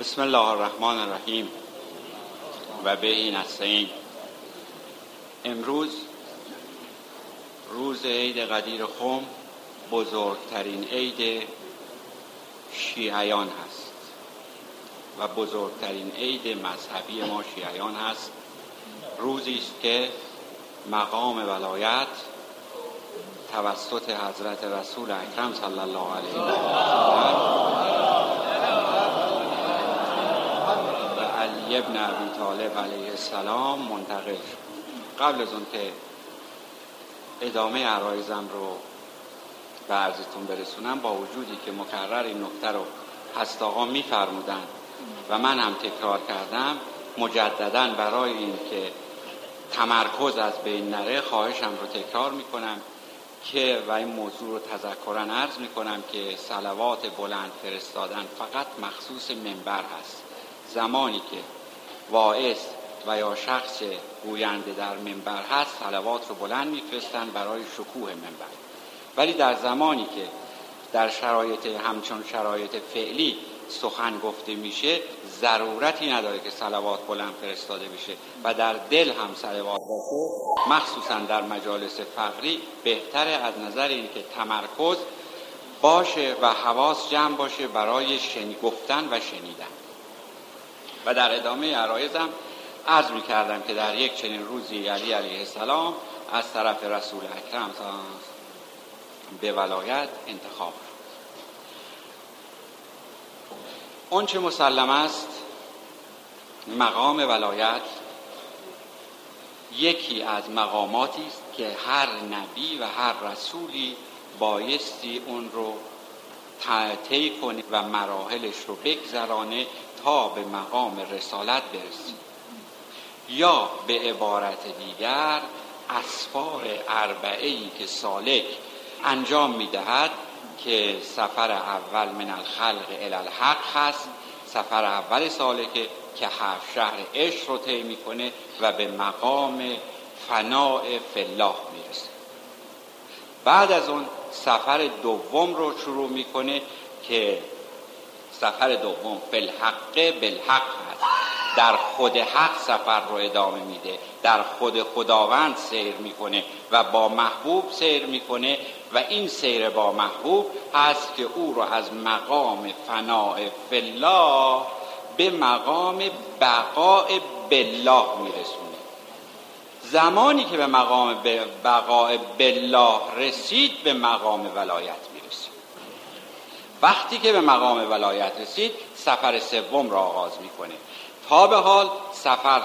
بسم الله الرحمن الرحیم و به این نستعین امروز روز عید قدیر خم بزرگترین عید شیعیان هست و بزرگترین عید مذهبی ما شیعیان هست. روزی است که مقام ولایت توسط حضرت رسول اکرم صلی الله علیه و و ابن ابی طالب علیه السلام منتقل. قبل از اون که ادامه عرایزم رو به عرضتون برسونم با وجودی که مکرر این نکته رو هست آقا میفرمودن و من هم تکرار کردم مجددا برای این که تمرکز از بین نره خواهشم رو تکرار می‌کنم که و این موضوع رو تذکرا عرض می‌کنم که سلوات بلند فرستادن فقط مخصوص منبر هست. زمانی که واعظ و یا شخص گوینده در منبر هست سلوات رو بلند میفرستن برای شکوه منبر. ولی در زمانی که در شرایط همچون شرایط فعلی سخن گفته میشه ضرورتی نداره که سلوات بلند فرستاده بشه و در دل هم سلوات باشه مخصوصا در مجالس فقری بهتره از نظر اینکه تمرکز باشه و حواس جمع باشه برای شنی گفتن و شنیدن. و در ادامه عرایزم عرض می کردم که در یک چنین روزی علی علیه السلام از طرف رسول اکرم به ولایت انتخاب اون چه مسلم است مقام ولایت یکی از مقاماتی است که هر نبی و هر رسولی بایستی اون رو طی کنه و مراحلش رو بگذرانه تا به مقام رسالت برسید یا به عبارت دیگر اسفار اربعه ای که سالک انجام می‌دهد که سفر اول من الخلق الالحق هست سفر اول سالکه که هفت شهر عشق رو طی می‌کنه و به مقام فناع فلاح می‌رسه. بعد از اون سفر دوم رو شروع می‌کنه که سفر دوم فلحق بالحق هست در خود حق سفر رو ادامه میده. در خود خداوند سیر می‌کنه و با محبوب سیر می‌کنه و این سیر با محبوب هست که او رو از مقام فناع فلا به مقام بقاء بالله میرسونه. زمانی که به مقام بقاء بالله رسید به مقام ولایت وقتی که به مقام ولایت رسید سفر سوم را آغاز می‌کنه. تا به حال سفر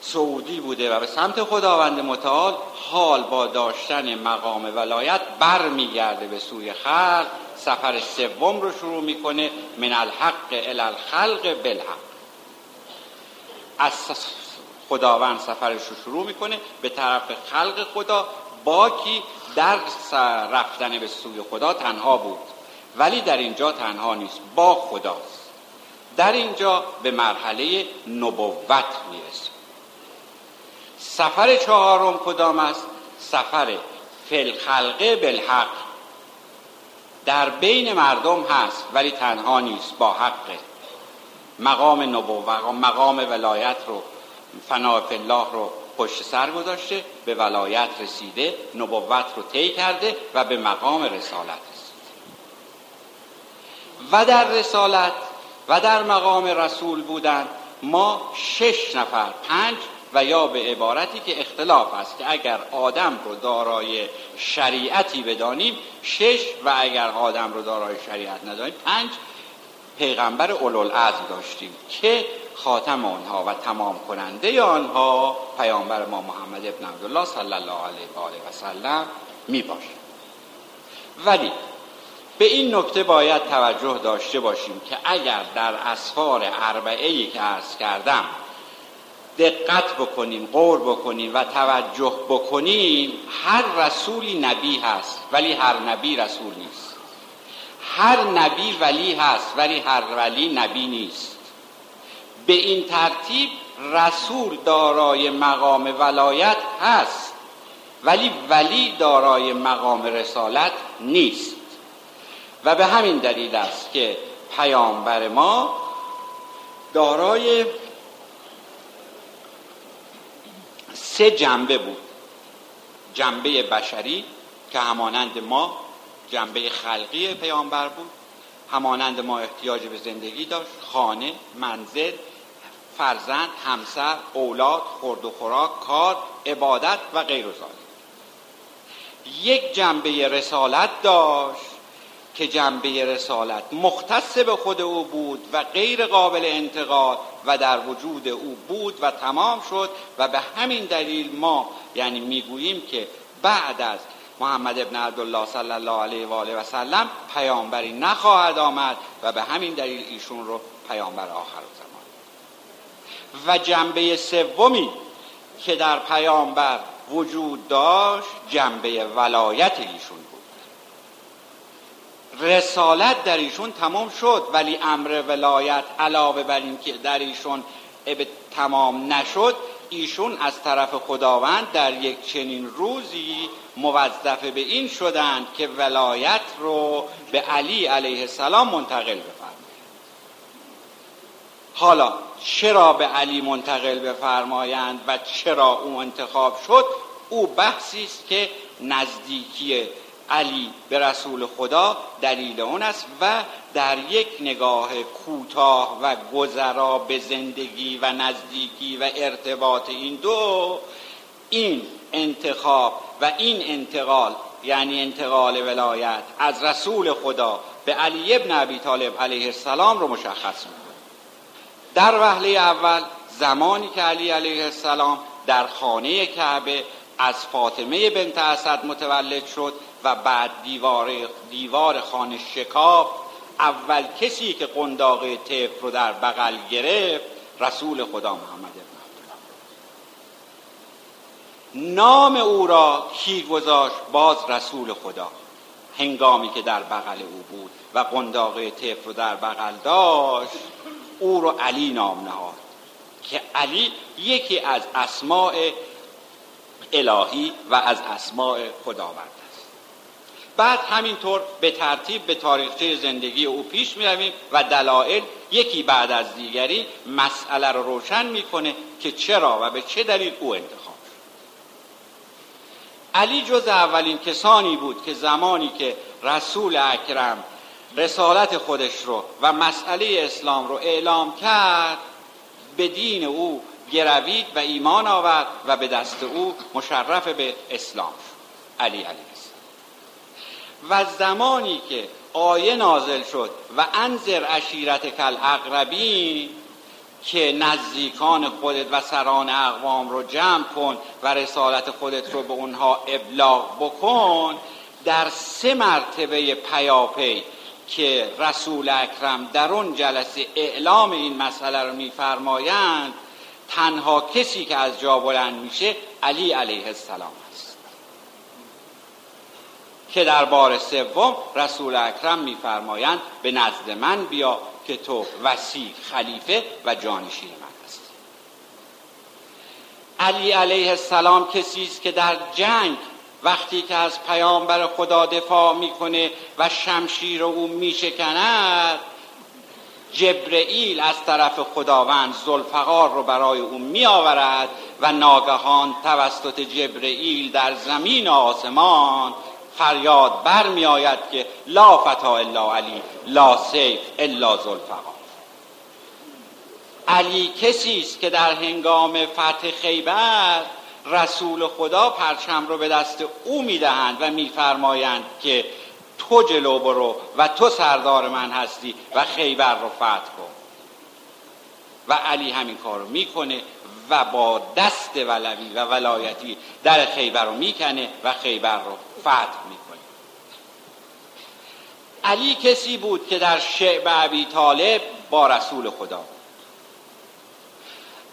سعودی بوده و به سمت خداوند متعال حال با داشتن مقام ولایت بر میگرده به سوی خلق سفر سوم رو شروع می‌کنه من الحق الى الخلق بالحق. از خداوند سفرش رو شروع می‌کنه به طرف خلق خدا با کی در رفتن به سوی خدا تنها بود. ولی در اینجا تنها نیست. با خداست. در اینجا به مرحله نبوت می‌رسه سفر چهارم کدام است؟ سفر فلخلقه بالحق. در بین مردم هست ولی تنها نیست با حقه مقام نبوت مقام ولایت رو فنا الله رو پشت سر گذاشته به ولایت رسیده نبوت رو طی کرده و به مقام رسالت و در رسالت و در مقام رسول بودن ما شش نفر پنج و یا به عبارتی که اختلاف است که اگر آدم رو دارای شریعتی بدانیم شش و اگر آدم رو دارای شریعت ندانیم پنج پیغمبر اولوالعزم داشتیم که خاتم آنها و تمام کننده آنها پیامبر ما محمد ابن عبدالله صلی الله علیه و آله و سلم می باشه ولی به این نکته باید توجه داشته باشیم که اگر در اسفار اربعه ای که عرض کردم دقت بکنیم غور بکنیم و توجه بکنیم هر رسولی نبی هست ولی هر نبی رسول نیست. هر نبی ولی هست ولی هر ولی نبی نیست. به این ترتیب رسول دارای مقام ولایت هست ولی ولی دارای مقام رسالت نیست. و به همین دلیل است که پیامبر ما دارای سه جنبه بود. جنبه بشری که همانند ما جنبه خلقی پیامبر بود. همانند ما احتیاج به زندگی داشت. خانه منزل فرزند همسر اولاد خورد و خوراک کار عبادت و غیر و یک جنبه رسالت داشت. که جنبه رسالت مختص به خود او بود و غیر قابل انتقاد و در وجود او بود و تمام شد و به همین دلیل ما یعنی می‌گوییم که بعد از محمد ابن عبدالله صلی الله علیه و آله و سلم پیامبری نخواهد آمد و به همین دلیل ایشون رو پیامبر آخر زمان. و جنبه سومی که در پیامبر وجود داشت جنبه ولایت ایشون بود. رسالت در ایشون تمام شد ولی امر ولایت علاوه بر اینکه در ایشون تمام نشد ایشون از طرف خداوند در یک چنین روزی موظف به این شدند که ولایت رو به علی علیه السلام منتقل بفرمایند. حالا چرا به علی منتقل بفرمایند و چرا او انتخاب شد؟ او بحثی است که نزدیکی علی به رسول خدا دلیل اون است و در یک نگاه کوتاه و گذرا به زندگی و نزدیکی و ارتباط این دو این انتخاب و این انتقال یعنی انتقال ولایت از رسول خدا به علی ابن ابی طالب علیه السلام رو مشخص می‌کنه. در وهله اول زمانی که علی علیه السلام در خانه کعبه از فاطمه بنت اسد متولد شد و بعد دیوار, دیوار خانه شکاف اول کسی که قنداق طفل رو در بغل گرفت رسول خدا محمد نام او را کی گذاشت باز رسول خدا. هنگامی که در بغل او بود و قنداق طفل رو در بغل داشت او رو علی نام نهاد که علی یکی از اسماع الهی و از اسماع خداوند است. بعد همینطور به ترتیب به تاریخچه زندگی او پیش می رویم و دلایل یکی بعد از دیگری مسئله رو روشن می‌کنه که چرا و به چه دلیل او انتخاب علی جز اولین کسانی بود که زمانی که رسول اکرم رسالت خودش رو و مسئله اسلام رو اعلام کرد به دین او گروید و ایمان آورد و به دست او مشرف به اسلام. علی علیه و زمانی که آیه نازل شد و انذر عشیرت کل اقربین که نزدیکان خودت و سران اقوام رو جمع کن و رسالت خودت رو به اونها ابلاغ بکن در سه مرتبه پیاپی که رسول اکرم در اون جلسه اعلام این مسئله رو میفرمایند تنها کسی که از جا بلند میشه علی علیه السلام است. که در بار سوم رسول اکرم میفرمایند به نزد من بیا که تو وسیع خلیفه و جانشین من هستی علی علیه السلام کسی است که در جنگ وقتی که از پیامبر خدا دفاع می‌کنه و شمشیر او میشکند جبرئیل از طرف خداوند زلفقار رو برای او می آورد و ناگهان توسط جبرئیل در زمین آسمان فریاد بر می آید که لا فتا الا علی لا سیف الا زلفقار. علی کسی است که در هنگام فتح خیبر رسول خدا پرچم رو به دست او می‌دهند و میفرمایند که تو جلو برو و تو سردار من هستی و خیبر رو فتح کن. و علی همین کار رو می‌کنه و با دست ولوی و ولایتی در خیبر رو می‌کنه و خیبر رو فتح می‌کنه. علی کسی بود که در شعب ابی طالب با رسول خدا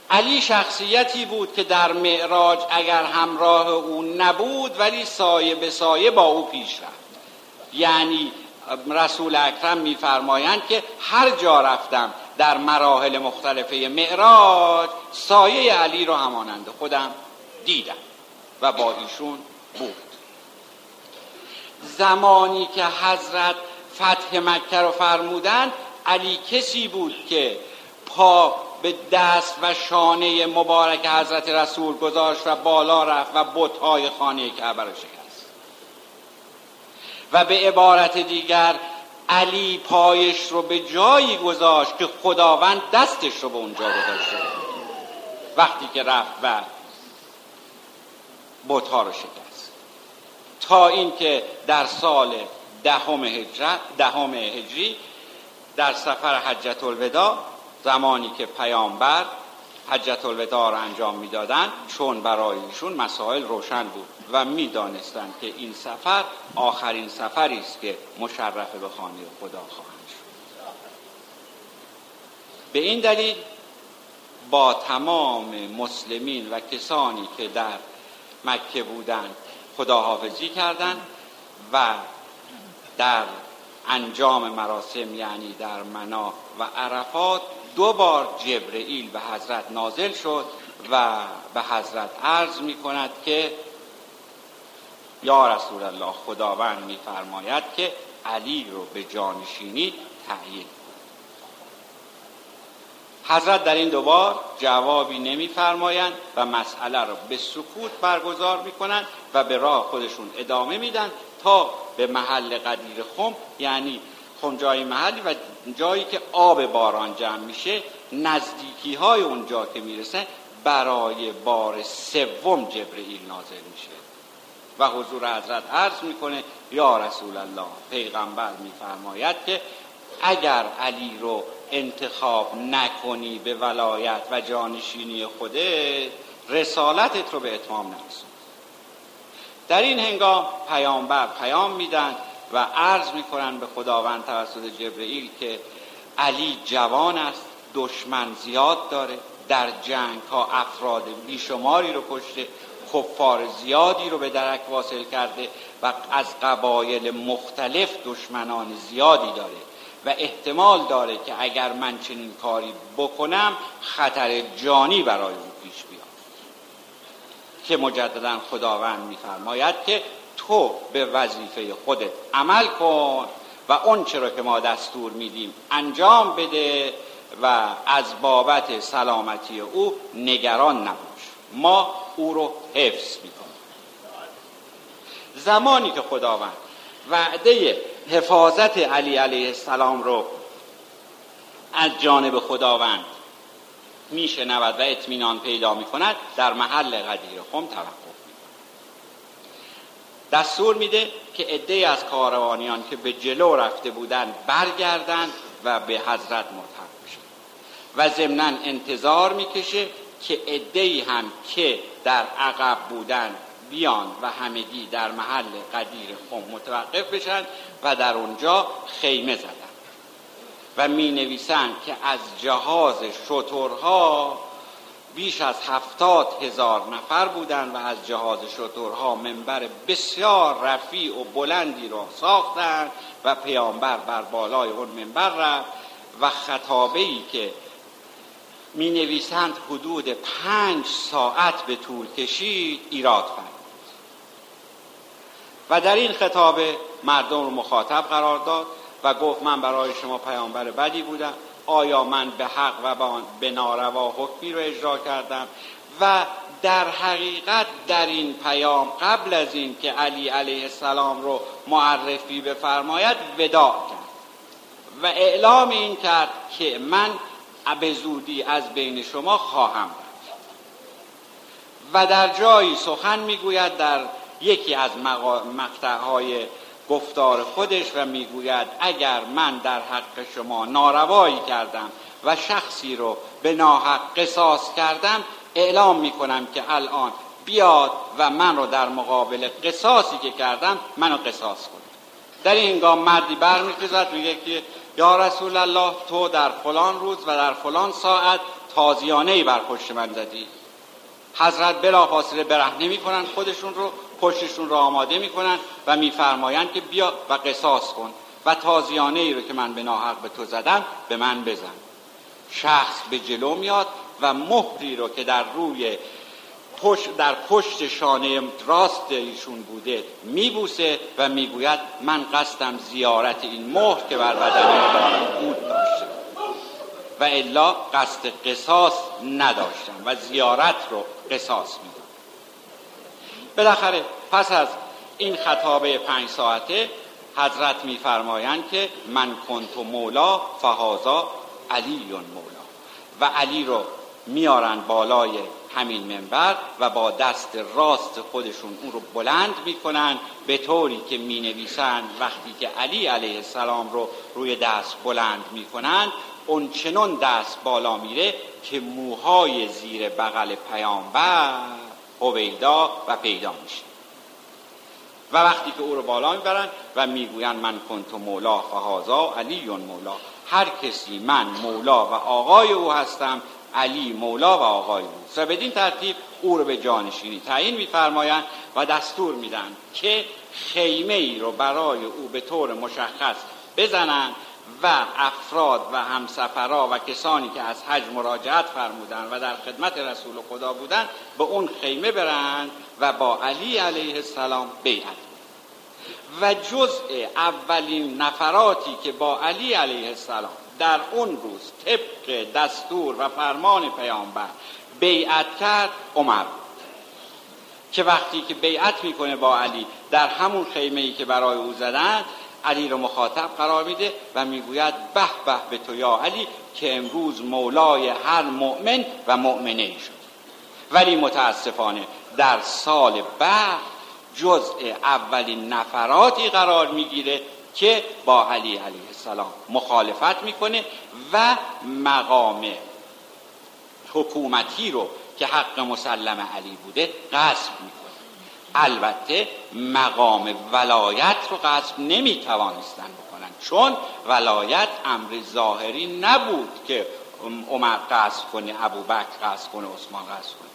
علی شخصیتی بود که در معراج اگر همراه او نبود ولی سایه به سایه با او پیش رفت. یعنی رسول اکرم میفرمایند که هر جا رفتم در مراحل مختلفه معراج سایه علی رو همانند خودم دیدم و با ایشون بود. زمانی که حضرت فتح مکه رو فرمودند علی کسی بود که پا به دست و شانه مبارک حضرت رسول گذاشت و بالا رفت و بتهای خانه کعبه را و به عبارت دیگر علی پایش رو به جایی گذاشت که خداوند دستش رو به اونجا گذاشته. وقتی که رفت و بتها رو شکست. تا اینکه در سال دهم دهم هجری در سفر حجت الوداع زمانی که پیامبر حجت الوداع را انجام می‌دادند چون برای ایشون مسائل روشن بود و می‌دانستند که این سفر آخرین سفری است که مشرف به خانه خدا خواهند شد. به این دلیل با تمام مسلمین و کسانی که در مکه بودند خداحافظی کردند و در انجام مراسم یعنی در منا و عرفات دو بار جبرئیل به حضرت نازل شد و به حضرت عرض می کند که یا رسول الله خداوند میفرماید که علی رو به جانشینی تعیین حضرت در این دوبار جوابی نمیفرمایند و مسئله رو به سکوت برگزار می‌کنند و به راه خودشون ادامه میدن تا به محل قدیر خم یعنی خم جای محلی و جایی که آب باران جمع میشه نزدیکی های اونجا که می‌رسه برای بار سوم جبرئیل نازل میشه. و حضور حضرت عرض می‌کنه یا رسول الله پیغمبر میفرماید که اگر علی رو انتخاب نکنی به ولایت و جانشینی خوده رسالتت رو به اتمام نرسون. در این هنگام پیامبر پیام میدن و عرض می‌کنن به خداوند توسط جبرئیل که علی جوان است دشمن زیاد داره در جنگ ها افراد بیشماری رو کشته کفار زیادی رو به درک واصل کرده و از قبایل مختلف دشمنان زیادی داره و احتمال داره که اگر من چنین کاری بکنم خطر جانی برای او پیش بیاد. که مجددا خداوند میفرماید که تو به وظیفه خودت عمل کن و اون چرا که ما دستور میدیم انجام بده و از بابت سلامتی او نگران نباش. ما او رو حفظ می‌کنیم. زمانی که خداوند وعده حفاظت علی علیه السلام رو از جانب خداوند میشنود و اطمینان پیدا می‌کند در محل قدیر خم توقف. دستور میده که عده از کاروانیان که به جلو رفته بودند برگردند و به حضرت ملحق بشن. و ضمنا انتظار می‌کشه که عده هم که در عقب بودند بیان و همگی در محل قدیر خم متوقف بشن و در اونجا خیمه زدن. و می نویسند که از جهاز شطورها بیش از هفتاد هزار نفر بودند و از جهاز شطورها منبر بسیار رفیع و بلندی را ساختند و پیامبر بر بالای اون منبر رفت و خطابه ای که می نویسند حدود پنج ساعت به طول کشید ایراد فرمود. و در این خطابه مردم رو مخاطب قرار داد و گفت من برای شما پیامبر بدی بودم. آیا من به حق و به ناروا حکمی رو اجرا کردم؟ و در حقیقت در این پیام قبل از این که علی علیه السلام رو معرفی بفرماید وداع کرد. و اعلام این کرد که من به زودی از بین شما خواهم رفت. و در جایی سخن می‌گوید در یکی از مقطعهای گفتار خودش و می‌گوید اگر من در حق شما ناروایی کردم و شخصی رو به ناحق قصاص کردم اعلام می‌کنم که الان بیاد و من رو در مقابل قصاصی که کردم منو قصاص کن در این هنگام مردی برمیخیزد میگه که یا رسول الله تو در فلان روز و در فلان ساعت تازیانه ای بر پشت من زدی. حضرت بلا فاصله برهنه می‌کنن خودشون رو پشتشون رو آماده می‌کنن و میفرمایند که بیا و قصاص کن و تازیانه ای رو که من به ناحق به تو زدم به من بزن. شخص به جلو میاد و مهری رو که در روی پشت در پشت شانه راست ایشون بوده میبوسه و می‌گوید من قصدم زیارت این مهر که بر بدن بود داشته. و الا قصد قصاص نداشتم و زیارت رو قصاص میدم بالاخره پس از این خطابه پنج ساعته حضرت میفرمایند که من کنت مولا فهازا علی مولا و علی رو میارن بالای همین منبر و با دست راست خودشون اون رو بلند می‌کنن به طوری که می نویسند وقتی که علی علیه السلام رو روی دست بلند می‌کنن اون چنون دست بالا میره که موهای زیر بغل پیامبر هویدا و پیدا میشه. و وقتی که او رو بالا می‌برن و می‌گویند من کنت مولا فهازا علی مولا هر کسی من مولا و آقای او هستم علی مولا و آقای او. و بدین ترتیب او رو به جانشینی تعیین میفرمایند و دستور میدن که خیمه ای رو برای او به طور مشخص بزنند و افراد و همسفرا و کسانی که از حج مراجعت فرمودند و در خدمت رسول خدا بودند به اون خیمه برند و با علی علیه السلام بیعت و جزء اولین نفراتی که با علی علیه السلام در اون روز طبق دستور و فرمان پیامبر بیعت کرد عمر که وقتی که بیعت می‌کنه با علی در همون خیمه ای که برای او زدن علی رو مخاطب قرار میده و می‌گوید به به به تو یا علی که امروز مولای هر مؤمن و مؤمنه شد. ولی متاسفانه در سال بعد جزء اولین نفراتی قرار می‌گیره که با علی علیه السلام مخالفت می‌کنه و مقام حکومتی رو که حق مسلم علی بوده قصب می‌کنه. البته مقام ولایت رو قصب نمی‌توانستن بکنن. چون ولایت امر ظاهری نبود که عمر قصب کنه ابوبکر قصب کنه عثمان قصب کنه.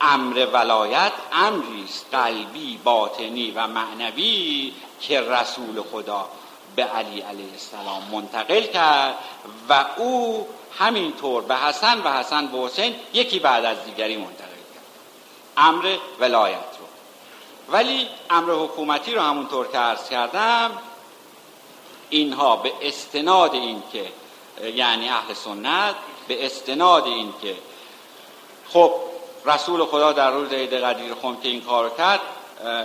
امر ولایت امری قلبی باطنی و معنوی که رسول خدا به علی علیه السلام منتقل کرد و او همینطور به حسن و حسن به حسین یکی بعد از دیگری منتقل کرد. امر ولایت. ولی امر حکومتی رو همونطور که عرض کردم اینها به استناد این که یعنی اهل سنت به استناد این که خب رسول خدا در روز عید قدیر خم که این کار کرد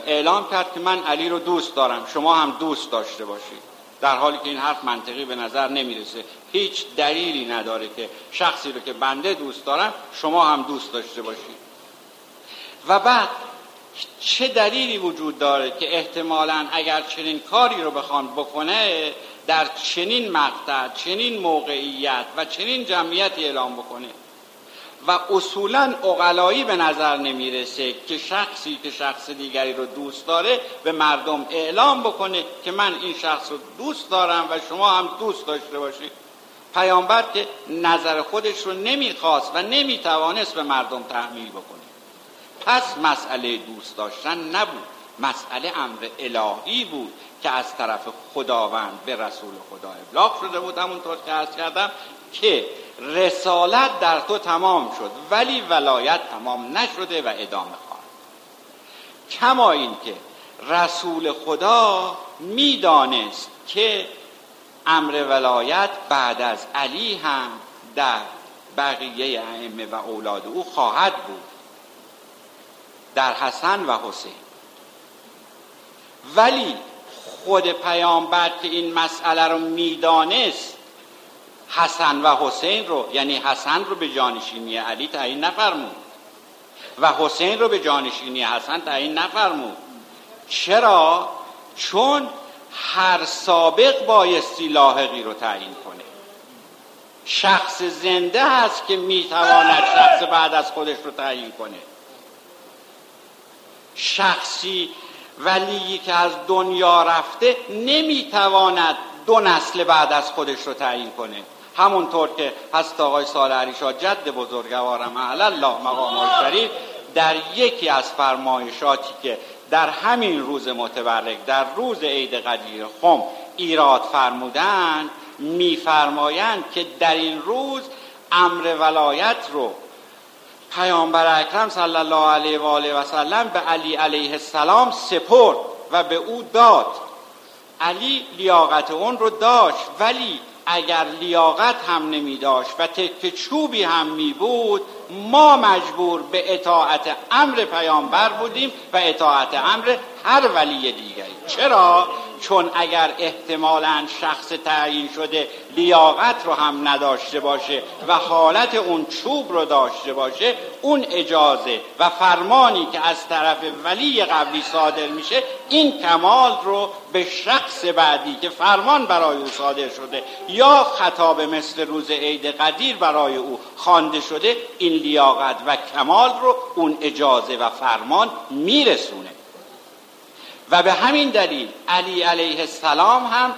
اعلام کرد که من علی رو دوست دارم شما هم دوست داشته باشید. در حالی که این حرف منطقی به نظر نمی‌رسه. هیچ دلیلی نداره که شخصی رو که بنده دوست دارم شما هم دوست داشته باشید. و بعد چه دلیلی وجود داره که احتمالا اگر چنین کاری رو بخوان بکنه در چنین مقطع چنین موقعیت و چنین جمعیتی اعلام بکنه؟ و اصولا اقلایی به نظر نمی‌رسه که شخصی که شخص دیگری رو دوست داره به مردم اعلام بکنه که من این شخص رو دوست دارم و شما هم دوست داشته باشید پیامبر که نظر خودش رو نمی‌خواست و نمی‌توانست به مردم تحمیل بکنه. پس مسئله دوست داشتن نبود. مسئله امر الهی بود که از طرف خداوند به رسول خدا ابلاغ شده بود. همونطور که عرض کردم که رسالت در تو تمام شد ولی ولایت تمام نشده و ادامه خواهد کما این که رسول خدا می‌دانست که امر ولایت بعد از علی هم در بقیه ائمه و اولاد او خواهد بود. در حسن و حسین. ولی خود پیامبر که این مسئله رو می‌دانست حسن و حسین رو یعنی حسن رو به جانشینی علی تعیین نفرمود. و حسین رو به جانشینی حسن تعیین نفرمود. چرا؟ چون هر سابق بایستی لاحقی رو تعیین کنه. شخص زنده هست که می‌تواند شخص بعد از خودش رو تعیین کنه. شخصی ولی که از دنیا رفته نمی‌تواند دو نسل بعد از خودش رو تعیین کنه. همونطور که هست آقای سال عریشا جد بزرگوارم الله مقام شریف در یکی از فرمایشاتی که در همین روز متبرک در روز عید قدیر خم ایراد فرمودند میفرمایند که در این روز امر ولایت رو پیامبر اکرم صلی الله علیه و آله و سلم به علی علیه السلام سپرد و به او داد علی لیاقت اون رو داشت ولی اگر لیاقت هم نمی داشت و تک چوبی هم می بود ما مجبور به اطاعت امر پیامبر بودیم و اطاعت امر هر ولی دیگری چرا؟ چون اگر احتمالا شخص تعیین شده لیاقت رو هم نداشته باشه و حالت اون چوب رو داشته باشه اون اجازه و فرمانی که از طرف ولی قبلی صادر میشه این کمال رو به شخص بعدی که فرمان برای او صادر شده یا خطاب مثل روز عید قدیر برای او خوانده شده این لیاقت و کمال رو اون اجازه و فرمان میرسونه. و به همین دلیل علی علیه السلام هم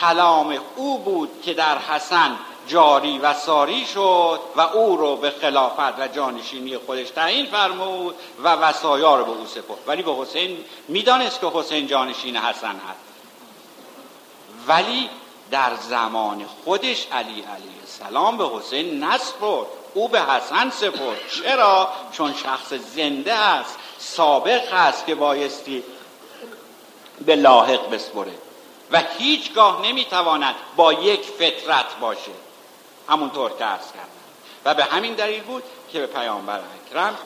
کلام او بود که در حسن جاری و ساری شد و او رو به خلافت و جانشینی خودش تعیین فرمود و وسایا رو به او سپرد. ولی به حسین می‌دانست که حسین جانشین حسن هست. ولی در زمان خودش علی علیه السلام به حسین نسپرد. او به حسن سپرد. چرا؟ چون شخص زنده است سابق است که بایستی به لاحق بسپره. و هیچگاه نمی‌تواند با یک فطرت باشه. همونطور که ارز کردم. و به همین دلیل بود که به پیامبر اکرم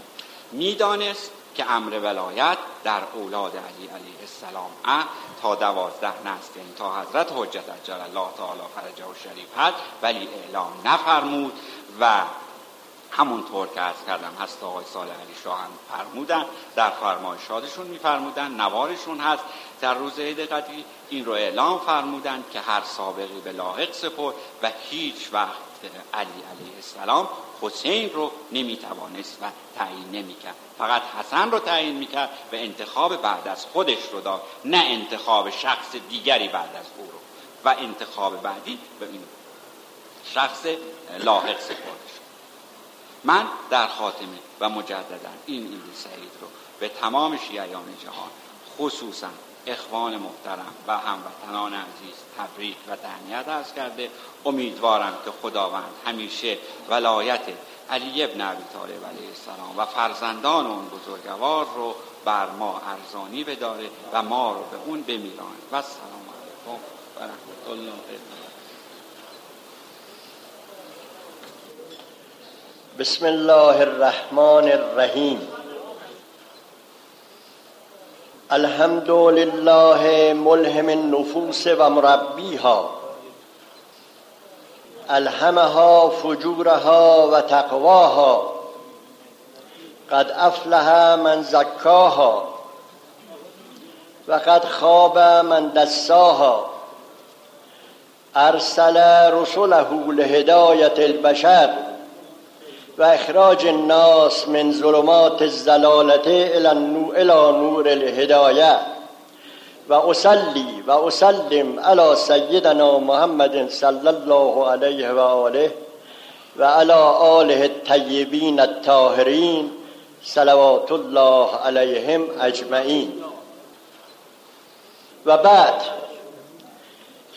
می‌دانست که امر ولایت در اولاد علی علیه السلام تا دوازده نسل یعنی تا حضرت حجت عجل الله تعالی فرجه و شریف هست ولی اعلام نفرمود و همونطور که از کردم هست آقای صالح علی شاه هم فرمودن در فرمایشاتشون میفرمودن نوارشون هست در روز عید قدری این رو اعلام فرمودن که هر سابقی به لاحق سپرد و هیچ وقت علی علیه السلام حسین رو نمی‌توانست و تعیین نمی‌کرد. فقط حسن رو تعیین می‌کرد و انتخاب بعد از خودش رو داد نه انتخاب شخص دیگری بعد از او رو. و انتخاب بعدی به این شخص لاحق سپرده من در خاتمه و مجددا این عید سعید رو به تمام شیعیان جهان خصوصا اخوان محترم و هموطنان عزیز تبریک و تهنیت ارز کرده. امیدوارم که خداوند همیشه ولایت علی ابن ابی طالب علیه السلام و فرزندان اون بزرگوار رو بر ما ارزانی بداره و ما رو به اون بمیرانه. و سلام علیکم و رحمت الله بسم الله الرحمن الرحیم. الحمد لله ملهم النفوس و مربیها الهمها فجورها و تقواها قد افلح من زکاها و قد خواب من دساها ارسل رسله لهدایت البشر. و اخراج الناس من ظلمات الزلالت الى نور الهدایه و اصلی و اسلم علی سیدنا محمد صلی الله علیه و آله و علی آله الطیبین الطاهرین صلوات الله علیهم اجمعین. و بعد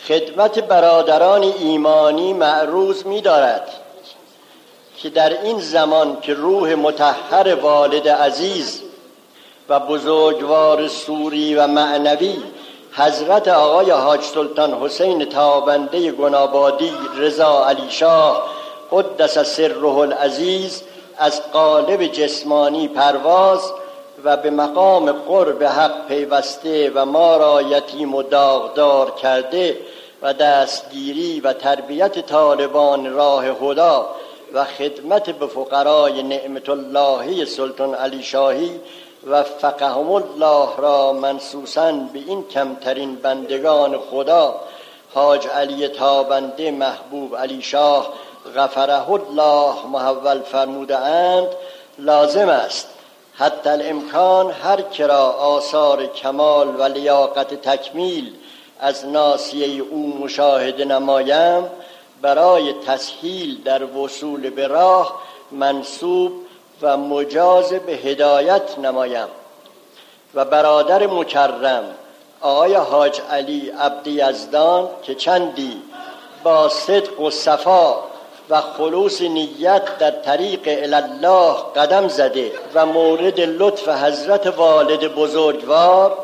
خدمت برادران ایمانی معروض می دارد که در این زمان که روح متحر والد عزیز و بزرگوار سوری و معنوی حضرت آقای حاج سلطان حسین تابنده گنابادی رضا علی شاه قدس سره العزیز از قالب جسمانی پرواز و به مقام قرب حق پیوسته و ما را یتیم و داغدار کرده و دستگیری و تربیت طالبان راه خدا و خدمت به فقرای نعمت اللهی سلطان علی شاهی و فقهم الله را منسوسا به این کمترین بندگان خدا حاج علی تابنده محبوب علی شاه غفره الله محول فرموده اند لازم است حتی الامکان هر کرا آثار کمال و لیاقت تکمیل از ناسیه او مشاهده نمایم برای تسهیل در وصول به راه منصوب و مجاز به هدایت نمایم. و برادر مکرم آقای حاج علی عبد یزدان که چندی با صدق و صفا و خلوص نیت در طریق الله قدم زده و مورد لطف حضرت والد بزرگوار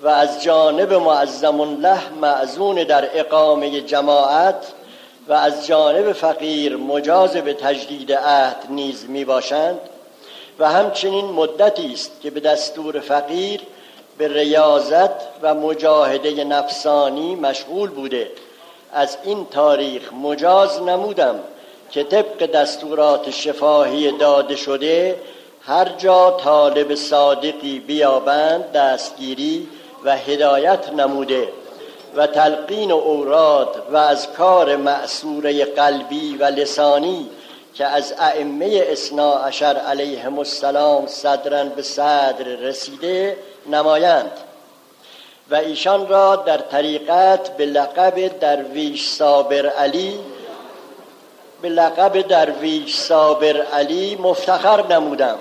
و از جانب معظم الله معزون در اقامه جماعت و از جانب فقیر مجاز به تجدید عهد نیز می باشند و همچنین مدتی است که به دستور فقیر به ریاضت و مجاهده نفسانی مشغول بوده. از این تاریخ مجاز نمودم که طبق دستورات شفاهی داده شده هر جا طالب صادقی بیابند دستگیری و هدایت نموده. و تلقین اوراد و از کار معصوره قلبی و لسانی که از ائمه اسنا عشر علیهم السلام صدرن به صدر رسیده نمایند. و ایشان را در طریقت به لقب درویش صابر علی به لقب درویش صابر علی مفتخر نمودم.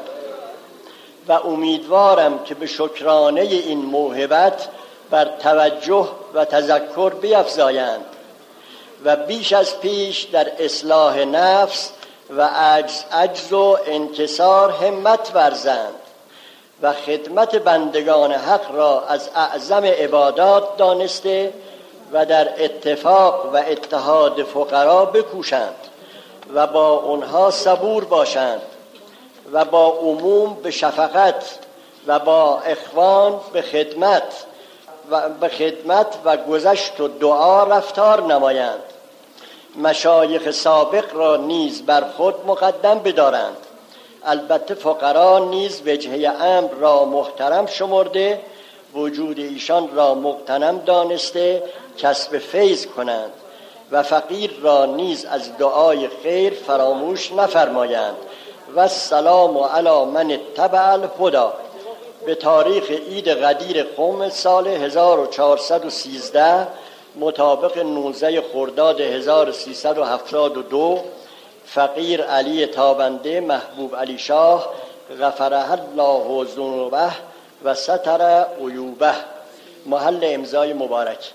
و امیدوارم که به شکرانه این موهبت بر توجه و تذکر بیفزایند و بیش از پیش در اصلاح نفس و عجز, عجز و انکسار همت ورزند و خدمت بندگان حق را از اعظم عبادات دانسته و در اتفاق و اتحاد فقرا بکوشند و با آنها صبور باشند و با عموم به شفقت و با اخوان به خدمت و به خدمت و گذشت و دعا رفتار نمایند. مشایخ سابق را نیز بر خود مقدم بدارند. البته فقرا نیز وجهه امر را محترم شمرده وجود ایشان را مقتنم دانسته کسب فیض کنند و فقیر را نیز از دعای خیر فراموش نفرمایند. و السلام علی من اتبع الهدا به تاریخ عید قدیر قوم سال 1413 مطابق 19 خرداد 1372 فقیر علی تابنده محبوب علی شاه غفره الله ذنوبه و ستر عیوبه. محل امضای مبارک.